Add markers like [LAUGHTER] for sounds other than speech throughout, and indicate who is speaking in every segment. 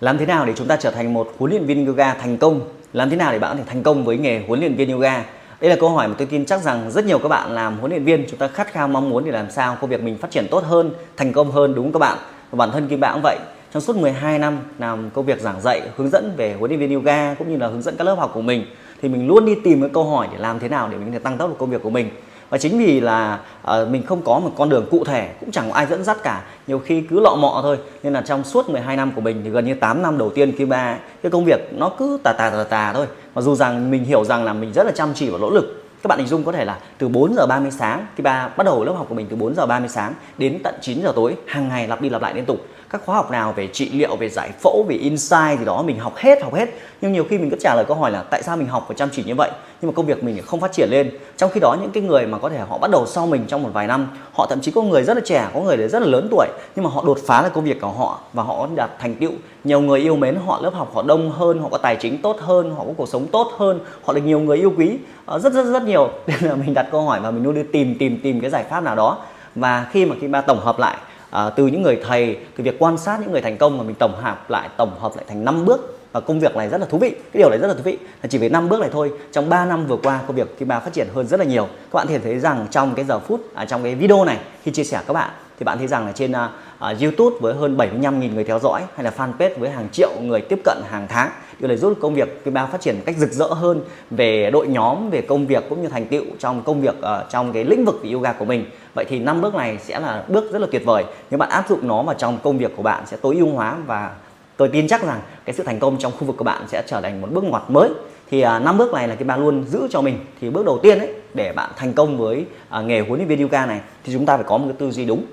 Speaker 1: Làm thế nào để chúng ta trở thành một huấn luyện viên yoga thành công? Làm thế nào để bạn có thể thành công với nghề huấn luyện viên yoga? Đây là câu hỏi mà tôi tin chắc rằng rất nhiều các bạn làm huấn luyện viên chúng ta khát khao mong muốn để làm sao công việc mình phát triển tốt hơn, thành công hơn đúng không các bạn? Và bản thân Kim Bạn cũng vậy. Trong suốt 12 năm làm công việc giảng dạy, hướng dẫn về huấn luyện viên yoga cũng như là hướng dẫn các lớp học của mình thì mình luôn đi tìm cái câu hỏi để làm thế nào để mình có thể tăng tốc được công việc của mình và chính vì là uh, mình không có một con đường cụ thể cũng chẳng có ai dẫn dắt cả. Nhiều khi cứ lọ mọ thôi nên là trong suốt 12 năm của mình thì gần như 8 năm đầu tiên khi ba cái công việc nó cứ tà tà tà tà thôi. Mặc dù rằng mình hiểu rằng là mình rất là chăm chỉ và nỗ lực. Các bạn hình dung có thể là từ 4 giờ 30 sáng khi ba bắt đầu lớp học của mình từ 4 giờ 30 sáng đến tận 9 giờ tối hàng ngày lặp đi lặp lại liên tục các khóa học nào về trị liệu, về giải phẫu, về insight gì đó, mình học hết học hết. Nhưng nhiều khi mình cứ trả lời câu hỏi là tại sao mình học và chăm chỉ như vậy? Nhưng mà công việc mình không phát triển lên. Trong khi đó, những cái người mà có thể họ bắt đầu sau mình trong một vài năm, họ thậm chí có người rất là trẻ, có người rất là lớn tuổi, nhưng mà họ đột phá là công việc của họ và họ đạt thành tựu. Nhiều người yêu mến họ, lớp học họ đông hơn, họ có tài chính tốt hơn, họ có cuộc sống tốt hơn, họ được nhiều người yêu quý ờ, rất rất rất nhiều. [LAUGHS] Nên là mình đặt câu hỏi và mình luôn đi tìm tìm tìm cái giải pháp nào đó. Và khi mà khi ba tổng hợp lại à, từ những người thầy từ việc quan sát những người thành công mà mình tổng hợp lại tổng hợp lại thành 5 bước và công việc này rất là thú vị cái điều này rất là thú vị là chỉ với 5 bước này thôi. Trong 3 năm vừa qua công việc Kim Ba phát triển hơn rất là nhiều. Các bạn thể thấy rằng trong cái giờ phút à, trong cái video này khi chia sẻ các bạn thì bạn thấy rằng là trên uh, YouTube với hơn 75.000 người theo dõi hay là fanpage với hàng triệu người tiếp cận hàng tháng điều này giúp công việc quý Ba phát triển một cách rực rỡ hơn về đội nhóm về công việc cũng như thành tựu trong công việc uh, trong cái lĩnh vực yoga của mình. Vậy thì năm bước này sẽ là bước rất là tuyệt vời. Nếu bạn áp dụng nó vào trong công việc của bạn sẽ tối ưu hóa và tôi tin chắc rằng cái sự thành công trong khu vực của bạn sẽ trở thành một bước ngoặt mới. Thì năm năm bước này là cái ba luôn giữ cho mình. Thì bước đầu tiên ấy để bạn thành công với uh, nghề huấn luyện viên yoga này thì chúng ta phải có một cái tư duy đúng.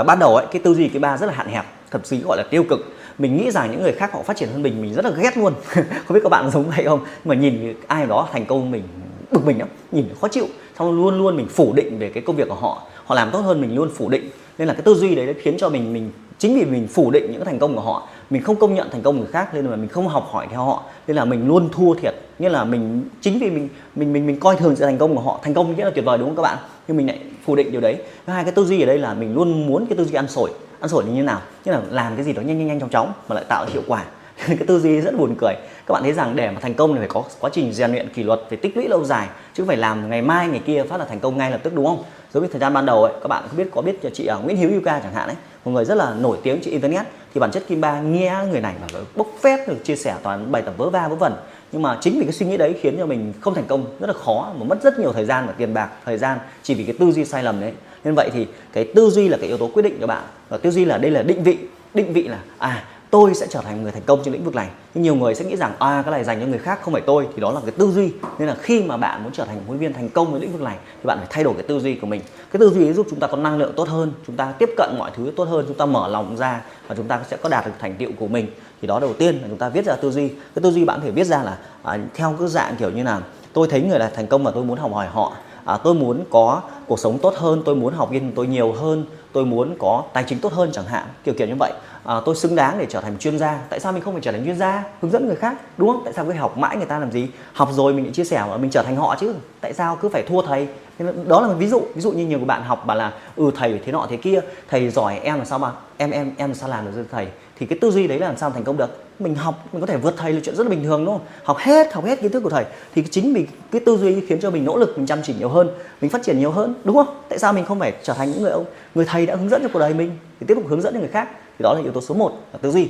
Speaker 1: Uh, ban đầu ấy cái tư duy cái ba rất là hạn hẹp thậm chí gọi là tiêu cực mình nghĩ rằng những người khác họ phát triển hơn mình mình rất là ghét luôn. [LAUGHS] Không biết các bạn giống vậy không? Mà nhìn ai đó thành công mình bực mình lắm, nhìn khó chịu. Xong luôn luôn mình phủ định về cái công việc của họ. Họ làm tốt hơn mình luôn, phủ định. Nên là cái tư duy đấy khiến cho mình mình, chính vì mình phủ định những cái thành công của họ, mình không công nhận thành công người khác, nên là mình không học hỏi theo họ. Nên là mình luôn thua thiệt. Nghĩa là mình, chính vì mình mình mình mình coi thường sự thành công của họ. Thành công nghĩa là tuyệt vời, đúng không các bạn? Nhưng mình lại phủ định điều đấy. Hai, cái tư duy ở đây là mình luôn muốn cái tư duy ăn sổi. Ăn sổi như thế nào? Như là làm cái gì đó nhanh nhanh nhanh chóng chóng mà lại tạo hiệu quả. [LAUGHS] Cái tư duy rất buồn cười. Các bạn thấy rằng để mà thành công thì phải có quá trình rèn luyện kỷ luật, phải tích lũy lâu dài, chứ không phải làm ngày mai, ngày kia phát là thành công ngay lập tức, đúng không? Giống như thời gian ban đầu ấy, các bạn có biết có biết chị ở Nguyễn Hiếu Yuka chẳng hạn ấy, một người rất là nổi tiếng trên internet, thì bản chất Kim Ba nghe người này mà bốc phép được chia sẻ toàn bài tập vớ va vớ vẩn nhưng mà chính vì cái suy nghĩ đấy khiến cho mình không thành công, rất là khó mà mất rất nhiều thời gian và tiền bạc, thời gian chỉ vì cái tư duy sai lầm đấy. Nên vậy thì cái tư duy là cái yếu tố quyết định cho bạn. Và tư duy là đây là định vị định vị là à tôi sẽ trở thành người thành công trên lĩnh vực này. Nhưng nhiều người sẽ nghĩ rằng à cái này dành cho người khác không phải tôi. Thì đó là cái tư duy. Nên là khi mà bạn muốn trở thành một huấn viên thành công với lĩnh vực này thì bạn phải thay đổi cái tư duy của mình. Cái tư duy giúp chúng ta có năng lượng tốt hơn chúng ta tiếp cận mọi thứ tốt hơn chúng ta mở lòng ra và chúng ta sẽ có đạt được thành tựu của mình. Thì đó đầu tiên là chúng ta viết ra tư duy. Cái tư duy bạn thể viết ra là à, theo cái dạng kiểu như là tôi thấy người là thành công và tôi muốn học hỏi họ à, tôi muốn có cuộc sống tốt hơn tôi muốn học viên tôi nhiều hơn tôi muốn có tài chính tốt hơn chẳng hạn kiểu kiểu như vậy. À, tôi xứng đáng để trở thành chuyên gia. Tại sao mình không phải trở thành chuyên gia? Hướng dẫn người khác đúng không? Tại sao cứ học mãi người ta làm gì? Học rồi mình lại chia sẻ mà mình trở thành họ chứ. Tại sao cứ phải thua thầy? Đó là một ví dụ. Ví dụ như nhiều bạn học bảo là ừ thầy thế nọ thế kia thầy giỏi em là sao mà em em em là sao làm được thầy? Thì cái tư duy đấy là làm sao thành công được? Mình học, mình có thể vượt thầy là chuyện rất là bình thường, đúng không? Học hết học hết kiến thức của thầy. Thì chính mình, cái tư duy khiến cho mình nỗ lực, mình chăm chỉ nhiều hơn, mình phát triển nhiều hơn, đúng không? Tại sao mình không phải trở thành những người ông, người thầy đã hướng dẫn cho cuộc đời mình? Thì tiếp tục hướng dẫn cho người khác. Thì đó là yếu tố số 1 là tư duy.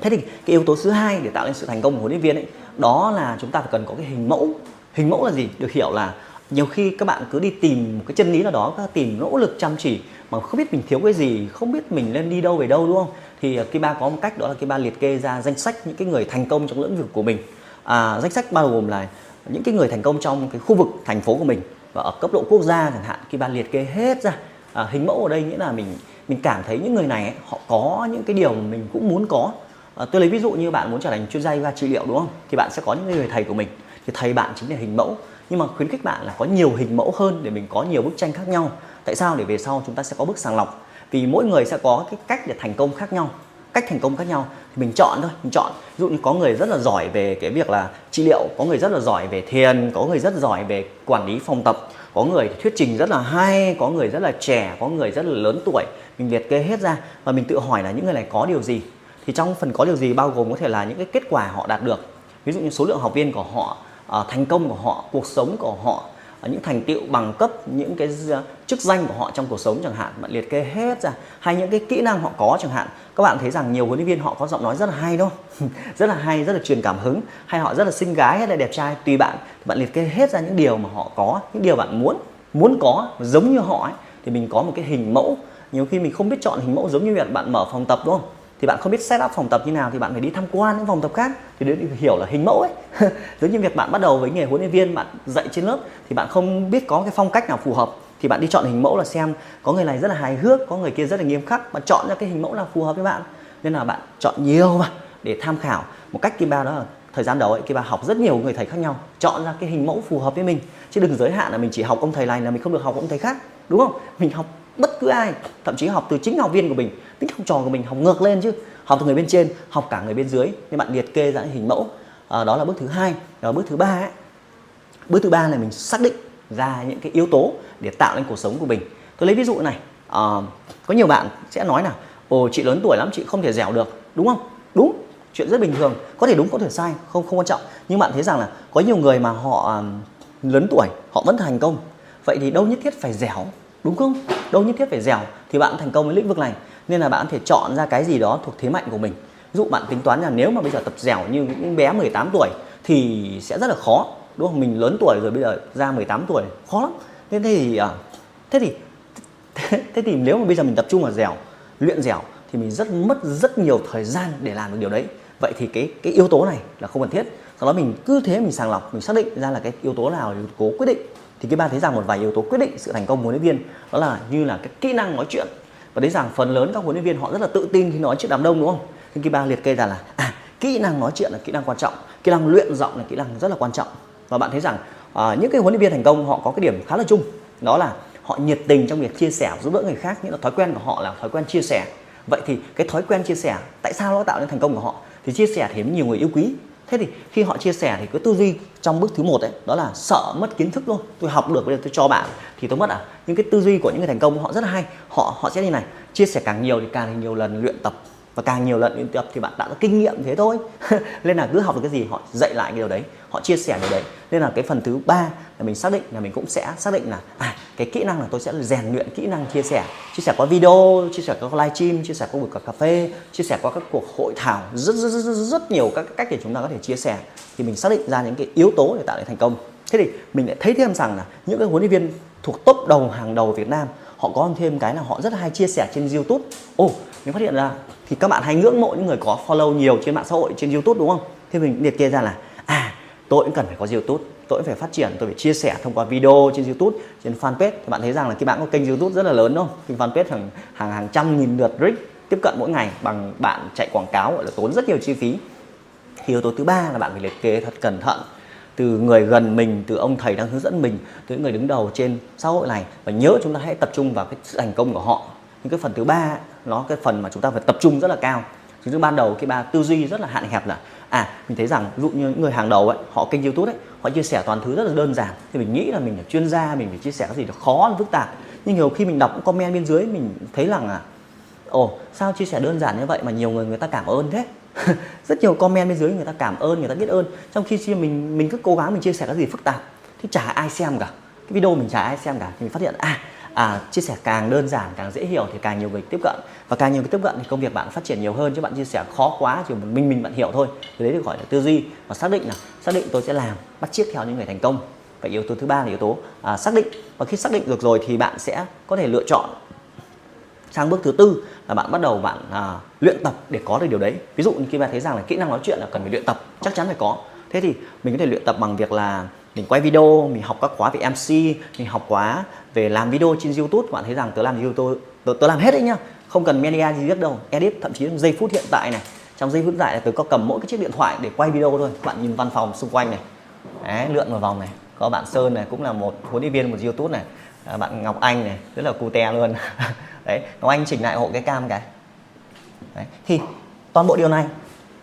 Speaker 1: Thế thì cái yếu tố thứ hai để tạo nên sự thành công của huấn luyện viên ấy, đó là chúng ta phải cần có cái hình mẫu. Hình mẫu là gì? Được hiểu là nhiều khi các bạn cứ đi tìm một cái chân lý nào đó, các tìm nỗ lực chăm chỉ mà không biết mình thiếu cái gì, không biết mình nên đi đâu về đâu, đúng không? Thì ờ, Kiba có một cách đó là Kiba liệt kê ra danh sách những cái người thành công trong lĩnh vực của mình. À, danh sách bao gồm là những cái người thành công trong cái khu vực thành phố của mình. Và ở cấp độ quốc gia chẳng hạn Kiba liệt kê hết ra. À, hình mẫu ở đây nghĩa là mình mình cảm thấy những người này ấy, họ có những cái điều mà mình cũng muốn có. À, tôi lấy ví dụ như bạn muốn trở thành chuyên gia yoga trị liệu đúng không? Thì bạn sẽ có những người thầy của mình. Thì thầy bạn chính là hình mẫu. Nhưng mà khuyến khích bạn là có nhiều hình mẫu hơn để mình có nhiều bức tranh khác nhau. Tại sao? Để về sau chúng ta sẽ có bước sàng lọc vì mỗi người sẽ có cái cách để thành công khác nhau, cách thành công khác nhau. Thì mình chọn thôi, mình chọn. Ví dụ như có người rất là giỏi về cái việc là trị liệu, có người rất là giỏi về thiền, có người rất giỏi về quản lý phòng tập, có người thuyết trình rất là hay, có người rất là trẻ, có người rất là lớn tuổi. Mình liệt kê hết ra và mình tự hỏi là những người này có điều gì? Thì trong phần có điều gì bao gồm có thể là những cái kết quả họ đạt được. Ví dụ như số lượng học viên của họ ờ, thành công của họ, cuộc sống của họ những thành tựu bằng cấp những cái ờ, chức danh của họ trong cuộc sống chẳng hạn bạn liệt kê hết ra hay những cái kỹ năng họ có chẳng hạn các bạn thấy rằng nhiều huấn luyện viên họ có giọng nói rất là hay đúng không? [LAUGHS] Rất là hay rất là truyền cảm hứng hay họ rất là xinh gái hay là đẹp trai tùy bạn bạn liệt kê hết ra những điều mà họ có những điều bạn muốn muốn có giống như họ ấy, thì mình có một cái hình mẫu. Nhiều khi mình không biết chọn hình mẫu giống như vậy bạn mở phòng tập đúng không? Thì bạn không biết set up phòng tập như nào thì bạn phải đi tham quan những phòng tập khác. Thì để hiểu là hình mẫu ấy, [LAUGHS] giống như việc bạn bắt đầu với nghề huấn luyện viên, bạn dạy trên lớp, thì bạn không biết có cái phong cách nào phù hợp, thì bạn đi chọn hình mẫu là xem có người này rất là hài hước, có người kia rất là nghiêm khắc, bạn chọn ra cái hình mẫu nào phù hợp với bạn. Nên là bạn chọn nhiều mà, để tham khảo. Một cách kim ba đó là thời gian đầu ấy kim ba học rất nhiều người thầy khác nhau, chọn ra cái hình mẫu phù hợp với mình. Chứ đừng giới hạn là mình chỉ học ông thầy này là mình không được học ông thầy khác, đúng không? Mình học bất cứ ai thậm chí học từ chính học viên của mình tính học trò của mình học ngược lên chứ. Học từ người bên trên học cả người bên dưới. Nên bạn liệt kê ra hình mẫu. À, đó là bước thứ hai. Và bước thứ ba ấy. bước thứ ba là mình xác định ra những cái yếu tố để tạo nên cuộc sống của mình. Tôi lấy ví dụ này. À, có nhiều bạn sẽ nói là ồ chị lớn tuổi lắm chị không thể dẻo được. Đúng không? Đúng. Chuyện rất bình thường. Có thể đúng có thể sai. Không không quan trọng. Nhưng bạn thấy rằng là có nhiều người mà họ lớn tuổi họ vẫn thành công. Vậy thì đâu nhất thiết phải dẻo đúng không? Đâu nhất thiết phải dẻo thì bạn thành công với lĩnh vực này. Nên là bạn có thể chọn ra cái gì đó thuộc thế mạnh của mình. Dụ bạn tính toán là nếu mà bây giờ tập dẻo như những bé 18 tuổi thì sẽ rất là khó đúng không? Mình lớn tuổi rồi bây giờ ra 18 tuổi khó lắm. Thế thì à, thế thì [LAUGHS] thế thì nếu mà bây giờ mình tập trung vào dẻo luyện dẻo thì mình rất mất rất nhiều thời gian để làm được điều đấy. Vậy thì cái cái yếu tố này là không cần thiết. Sau đó mình cứ thế mình sàng lọc mình xác định ra là cái yếu tố nào là yếu tố quyết định thì cái ba thấy rằng một vài yếu tố quyết định sự thành công của huấn luyện viên đó là như là cái kỹ năng nói chuyện. Và thấy rằng phần lớn các huấn luyện viên họ rất là tự tin khi nói trước đám đông đúng không? Thì cái ba liệt kê ra là à, kỹ năng nói chuyện là kỹ năng quan trọng kỹ năng luyện giọng là kỹ năng rất là quan trọng. Và bạn thấy rằng à, những cái huấn luyện viên thành công họ có cái điểm khá là chung đó là họ nhiệt tình trong việc chia sẻ giúp đỡ người khác những là thói quen của họ là thói quen chia sẻ. Vậy thì cái thói quen chia sẻ tại sao nó tạo nên thành công của họ? Thì chia sẻ thì nhiều người yêu quý thế thì khi họ chia sẻ thì cái tư duy trong bước thứ một ấy, đó là sợ mất kiến thức luôn tôi học được, bây giờ tôi cho bạn. Thì tôi mất à? Những cái tư duy của những người thành công, họ rất là hay. Họ họ sẽ như này. Chia sẻ càng nhiều thì càng nhiều lần luyện tập và càng nhiều lần luyện tập thì bạn đã có kinh nghiệm thế thôi. [LAUGHS] Nên là cứ học được cái gì họ dạy lại cái điều đấy họ chia sẻ điều đấy. Nên là cái phần thứ ba là mình xác định là mình cũng sẽ xác định là à cái kỹ năng là tôi sẽ rèn luyện kỹ năng chia sẻ. Chia sẻ qua video chia sẻ qua live stream chia sẻ qua buổi cà phê chia sẻ qua các cuộc hội thảo rất rất rất rất, rất nhiều các cách để chúng ta có thể chia sẻ. Thì mình xác định ra những cái yếu tố để tạo nên thành công. Thế thì mình lại thấy thêm rằng là những cái huấn luyện viên thuộc top đầu hàng đầu Việt Nam họ có thêm cái là họ rất hay chia sẻ trên YouTube. Ồ, oh, mình phát hiện ra thì các bạn hay ngưỡng mộ những người có follow nhiều trên mạng xã hội trên YouTube đúng không? Thế mình liệt kê ra là à tôi cũng cần phải có YouTube tôi cũng phải phát triển tôi phải chia sẻ thông qua video trên YouTube trên fanpage thì bạn thấy rằng là cái bạn có kênh YouTube rất là lớn đúng không kênh fanpage hàng hàng hàng trăm nghìn lượt reach tiếp cận mỗi ngày bằng bạn chạy quảng cáo gọi là tốn rất nhiều chi phí thì yếu tố thứ ba là bạn phải liệt kê thật cẩn thận từ người gần mình, từ ông thầy đang hướng dẫn mình, từ những người đứng đầu trên xã hội này. Và nhớ chúng ta hãy tập trung vào cái sự thành công của họ. Những cái phần thứ ba, nó cái phần mà chúng ta phải tập trung rất là cao. Chúng ta ban đầu cái ba tư duy rất là hạn hẹp là à mình thấy rằng ví dụ như những người hàng đầu ấy, họ kênh youtube ấy, họ chia sẻ toàn thứ rất là đơn giản. Thì mình nghĩ là mình là chuyên gia, mình phải chia sẻ cái gì đó khó, phức tạp. Nhưng nhiều khi mình đọc comment bên dưới, mình thấy rằng là, ồ, sao chia sẻ đơn giản như vậy mà nhiều người người ta cảm ơn thế? [LAUGHS] rất nhiều comment bên dưới người ta cảm ơn người ta biết ơn. Trong khi mình mình cứ cố gắng mình chia sẻ cái gì phức tạp thì chả ai xem cả. Cái video mình chả ai xem cả thì mình phát hiện à à, chia sẻ càng đơn giản càng dễ hiểu thì càng nhiều người tiếp cận. Và càng nhiều người tiếp cận thì công việc bạn phát triển nhiều hơn chứ bạn chia sẻ khó quá chỉ một mình mình bạn hiểu thôi. Thì đấy được gọi là tư duy. Và xác định là xác định tôi sẽ làm bắt chiếc theo những người thành công. Và yếu tố thứ ba là yếu tố à, xác định. Và khi xác định được rồi thì bạn sẽ có thể lựa chọn sang bước thứ tư là bạn bắt đầu bạn à, luyện tập để có được điều đấy. Ví dụ như khi bạn thấy rằng là kỹ năng nói chuyện là cần phải luyện tập chắc chắn phải có. Thế thì mình có thể luyện tập bằng việc là mình quay video mình học các khóa về mc mình học khóa về làm video trên youtube. Bạn thấy rằng tớ làm youtube tớ, tớ làm hết đấy nhá. Không cần media gì hết đâu. Edit thậm chí trong giây phút hiện tại này. Trong giây phút hiện tại tớ có cầm mỗi cái chiếc điện thoại để quay video thôi. Bạn nhìn văn phòng xung quanh này. Đấy, lượn vào vòng này. Có bạn sơn này cũng là một huấn luyện viên một youtube này. À, bạn ngọc anh này rất là cute luôn. [LAUGHS] đấy ngọc anh chỉnh lại hộ cái cam cái. Đấy. thì toàn bộ điều này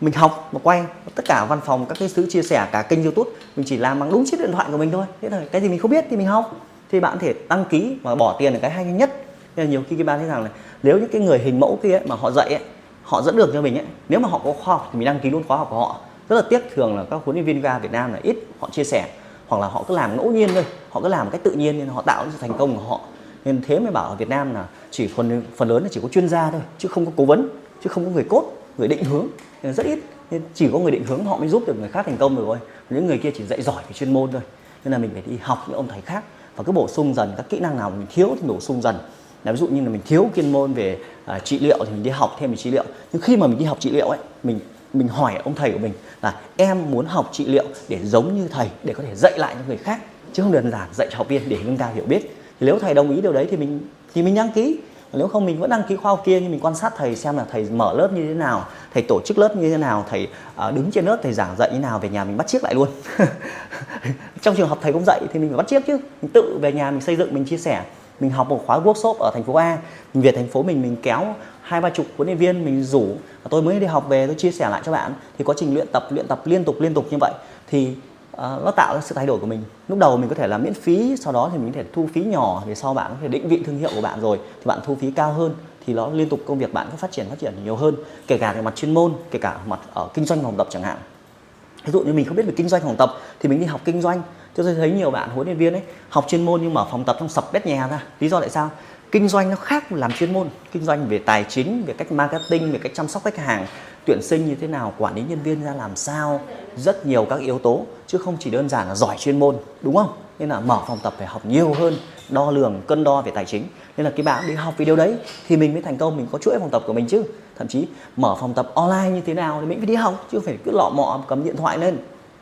Speaker 1: mình học và quay tất cả văn phòng các cái thứ chia sẻ cả kênh youtube mình chỉ làm bằng đúng chiếc điện thoại của mình thôi. Thế là cái gì mình không biết thì mình học. Thì bạn có thể đăng ký và bỏ tiền là cái hay nhất. Nên là nhiều khi các bạn thấy rằng là nếu những cái người hình mẫu kia ấy, mà họ dạy ấy, họ dẫn đường cho mình ấy nếu mà họ có khoa học thì mình đăng ký luôn khóa học của họ. Rất là tiếc thường là các huấn luyện viên ga Việt Nam là ít họ chia sẻ hoặc là họ cứ làm ngẫu nhiên thôi họ cứ làm một cách tự nhiên nên họ tạo ra thành công của họ nên thế mới bảo ở Việt Nam là chỉ phần phần lớn là chỉ có chuyên gia thôi chứ không có cố vấn chứ không có người cốt người định hướng. Nên rất ít nên chỉ có người định hướng họ mới giúp được người khác thành công được thôi. Những người kia chỉ dạy giỏi về chuyên môn thôi. Nên là mình phải đi học những ông thầy khác và cứ bổ sung dần các kỹ năng nào mình thiếu thì bổ sung dần. Là ví dụ như là mình thiếu chuyên môn về uh, trị liệu thì mình đi học thêm về trị liệu. Nhưng khi mà mình đi học trị liệu ấy mình mình hỏi ông thầy của mình là em muốn học trị liệu để giống như thầy để có thể dạy lại cho người khác chứ không đơn giản dạy cho học viên để nâng cao hiểu biết thì nếu thầy đồng ý điều đấy thì mình thì mình đăng ký. Nếu không mình vẫn đăng ký khoa học kia nhưng mình quan sát thầy xem là thầy mở lớp như thế nào thầy tổ chức lớp như thế nào thầy uh, đứng trên lớp thầy giảng dạy như nào về nhà mình bắt chiếc lại luôn. [LAUGHS] Trong trường học thầy cũng dạy thì mình phải bắt chiếc chứ. Mình tự về nhà mình xây dựng mình chia sẻ. Mình học một khóa workshop ở thành phố A. Mình về thành phố mình mình kéo hai ba chục huấn luyện viên mình rủ tôi mới đi học về tôi chia sẻ lại cho bạn. Thì quá trình luyện tập luyện tập liên tục liên tục như vậy. Thì Ờ, nó tạo ra sự thay đổi của mình. Lúc đầu mình có thể là miễn phí, sau đó thì mình có thể thu phí nhỏ để sau bạn có thể định vị thương hiệu của bạn rồi, thì bạn thu phí cao hơn, thì nó liên tục công việc bạn có phát triển phát triển nhiều hơn, kể cả về mặt chuyên môn, kể cả mặt ở kinh doanh phòng tập chẳng hạn. Ví dụ như mình không biết về kinh doanh phòng tập thì mình đi học kinh doanh. Cho tôi thấy nhiều bạn, huấn luyện viên ấy, học chuyên môn nhưng mà phòng tập trong sập bét nhà ra. Lý do tại sao? Kinh doanh nó khác làm chuyên môn, kinh doanh về tài chính, về cách marketing, về cách chăm sóc khách hàng, tuyển sinh như thế nào, quản lý nhân viên ra làm sao, rất nhiều các yếu tố, chứ không chỉ đơn giản là giỏi chuyên môn, đúng không? Nên là mở phòng tập phải học nhiều hơn, đo lường, cân đo về tài chính. Nên là cái bạn đi học về điều đấy thì mình mới thành công, mình có chuỗi phòng tập của mình chứ. Thậm chí mở phòng tập online như thế nào thì mình phải đi học, chứ không phải cứ lọ mọ cầm điện thoại lên.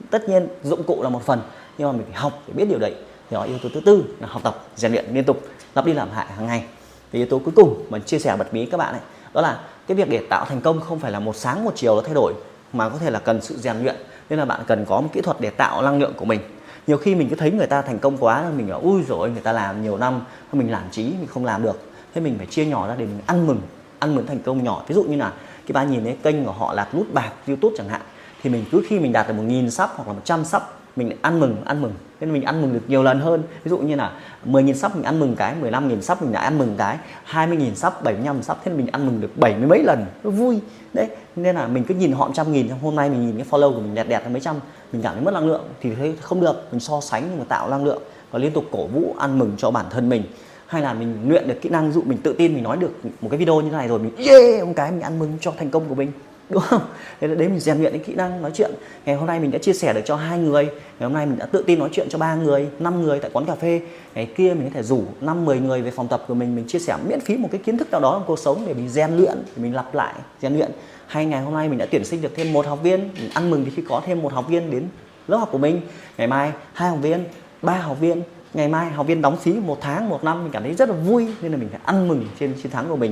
Speaker 1: Tất nhiên dụng cụ là một phần, nhưng mà mình phải học để biết điều đấy thì đó yếu tố thứ tư là học tập, rèn luyện liên tục, lặp đi làm lại hàng ngày. Thì yếu tố cuối cùng mình chia sẻ bật mí các bạn ấy, đó là cái việc để tạo thành công không phải là một sáng một chiều nó thay đổi, mà có thể là cần sự rèn luyện. Nên là bạn cần có một kỹ thuật để tạo năng lượng của mình. Nhiều khi mình cứ thấy người ta thành công quá, mình bảo, ui rồi người ta làm nhiều năm, mình làm trí mình không làm được. Thế mình phải chia nhỏ ra để mình ăn mừng ăn mừng thành công nhỏ. Ví dụ như là cái bạn nhìn thấy kênh của họ là nút bạc, youtube chẳng hạn, thì mình cứ khi mình đạt được một nghìn sắp hoặc là 100 sắp mình ăn mừng ăn mừng. Nên mình ăn mừng được nhiều lần hơn. Ví dụ như là 10.000 sắp mình ăn mừng cái 15.000 sắp mình lại ăn mừng cái 20.000 sắp 75 sắp, thế mình ăn mừng được bảy mươi mấy lần. Nó vui. Đấy, nên là mình cứ nhìn họ trăm nghìn, hôm nay mình nhìn cái follow của mình đẹp đẹp là mấy trăm, mình cảm thấy mất năng lượng. Thì thấy không được, mình so sánh nhưng mà tạo năng lượng và liên tục cổ vũ, ăn mừng cho bản thân mình. Hay là mình luyện được kỹ năng dụ mình tự tin mình nói được một cái video như thế này rồi, mình yeah, một cái mình ăn mừng cho thành công của mình đúng không? Thế đấy, mình rèn luyện cái kỹ năng nói chuyện. Ngày hôm nay mình đã chia sẻ được cho hai người. Ngày hôm nay mình đã tự tin nói chuyện cho ba người, năm người tại quán cà phê. Ngày kia mình có thể rủ năm, mười người về phòng tập của mình. Mình chia sẻ miễn phí một cái kiến thức nào đó trong cuộc sống để mình rèn luyện, để mình lặp lại, rèn luyện. Hay ngày hôm nay mình đã tuyển sinh được thêm một học viên. Mình ăn mừng khi có thêm một học viên đến lớp học của mình. Ngày mai, hai học viên, ba học viên. Ngày mai, học viên đóng phí một tháng, một năm. Mình cảm thấy rất là vui. Nên là mình phải ăn mừng trên chiến thắng của mình.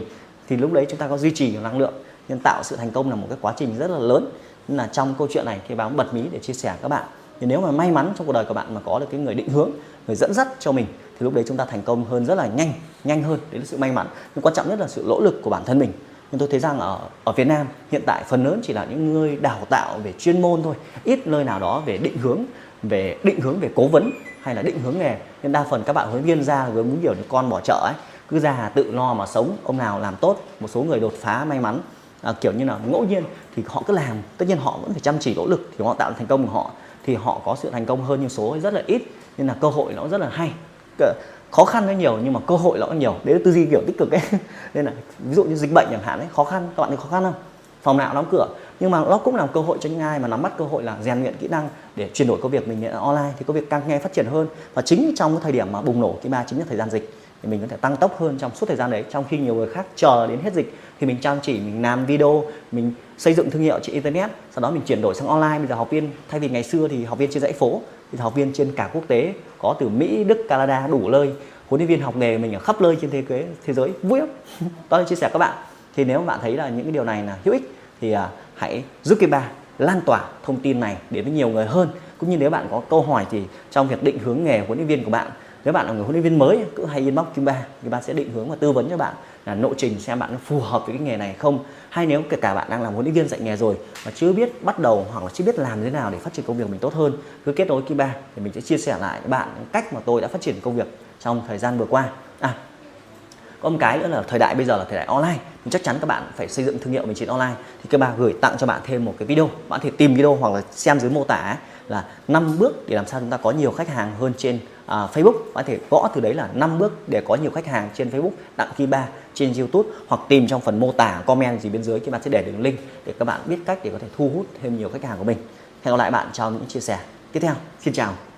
Speaker 1: Thì lúc đấy chúng ta có duy trì được năng lượng nên tạo sự thành công là một cái quá trình rất là lớn. Nên là trong câu chuyện này thì báo bật mí để chia sẻ các bạn. Thì nếu mà may mắn trong cuộc đời của bạn mà có được cái người định hướng, người dẫn dắt cho mình, thì lúc đấy chúng ta thành công hơn rất là nhanh nhanh hơn. Đấy là sự may mắn. Nhưng quan trọng nhất là sự nỗ lực của bản thân mình. Nhưng tôi thấy rằng ở ở Việt Nam, hiện tại phần lớn chỉ là những người đào tạo về chuyên môn thôi. Ít nơi nào đó về định hướng, về định hướng về cố vấn hay là định hướng nghề. Nên đa phần các bạn huấn viên ra hướng muốn kiểu như con bỏ chợ ấy. Cứ ra tự lo mà sống, ông nào làm tốt, một số người đột phá may mắn à, kiểu như là ngẫu nhiên thì họ cứ làm tất nhiên họ vẫn phải chăm chỉ nỗ lực thì họ tạo thành công của họ thì họ có sự thành công hơn nhưng số rất là ít nên là cơ hội nó rất là hay. Khó khăn nó nhiều nhưng mà cơ hội nó cũng nhiều đấy là tư duy kiểu tích cực ấy. [LAUGHS] Nên là ví dụ như dịch bệnh chẳng hạn ấy khó khăn các bạn thấy khó khăn không? Phòng nào đóng cửa nhưng mà nó cũng là cơ hội cho những ai mà nắm bắt cơ hội là rèn luyện kỹ năng để chuyển đổi công việc mình ờ, online thì công việc càng nghe phát triển hơn. Và chính trong cái thời điểm mà bùng nổ cái ba chính là thời gian dịch thì mình có thể tăng tốc hơn trong suốt thời gian đấy. Trong khi nhiều người khác chờ đến hết dịch thì mình chăm chỉ mình làm video mình xây dựng thương hiệu trên internet sau đó mình chuyển đổi sang online. Bây giờ học viên thay vì ngày xưa thì học viên trên dãy phố thì học viên trên cả quốc tế có từ Mỹ Đức Canada đủ nơi huấn luyện viên học nghề mình ở khắp nơi trên thế giới thế giới. Vui lắm. [LAUGHS] Đó là chia sẻ các bạn. Thì nếu bạn thấy là những cái điều này là hữu ích thì à, hãy giúp cái bà lan tỏa thông tin này đến với nhiều người hơn. Cũng như nếu bạn có câu hỏi thì trong việc định hướng nghề huấn luyện viên của bạn nếu bạn là người huấn luyện viên mới, cứ hay inbox Kim Ba, thì ba sẽ định hướng và tư vấn cho bạn là lộ trình xem bạn phù hợp với cái nghề này không. Hay nếu kể cả bạn đang làm huấn luyện viên dạy nghề rồi mà chưa biết bắt đầu hoặc là chưa biết làm thế nào để phát triển công việc mình tốt hơn, cứ kết nối Kim Ba thì mình sẽ chia sẻ lại với bạn cách mà tôi đã phát triển công việc trong thời gian vừa qua. À có một cái nữa là thời đại bây giờ là thời đại online. Thì chắc chắn các bạn phải xây dựng thương hiệu mình trên online. Thì các bạn gửi tặng cho bạn thêm một cái video. Bạn có thể tìm video hoặc là xem dưới mô tả là 5 bước để làm sao chúng ta có nhiều khách hàng hơn trên à, Facebook. Có thể gõ từ đấy là 5 bước để có nhiều khách hàng trên Facebook đặng kỳ ba trên YouTube hoặc tìm trong phần mô tả comment gì bên dưới các bạn sẽ để đường link để các bạn biết cách để có thể thu hút thêm nhiều khách hàng của mình. Hẹn gặp lại bạn trong những chia sẻ tiếp theo. Xin chào.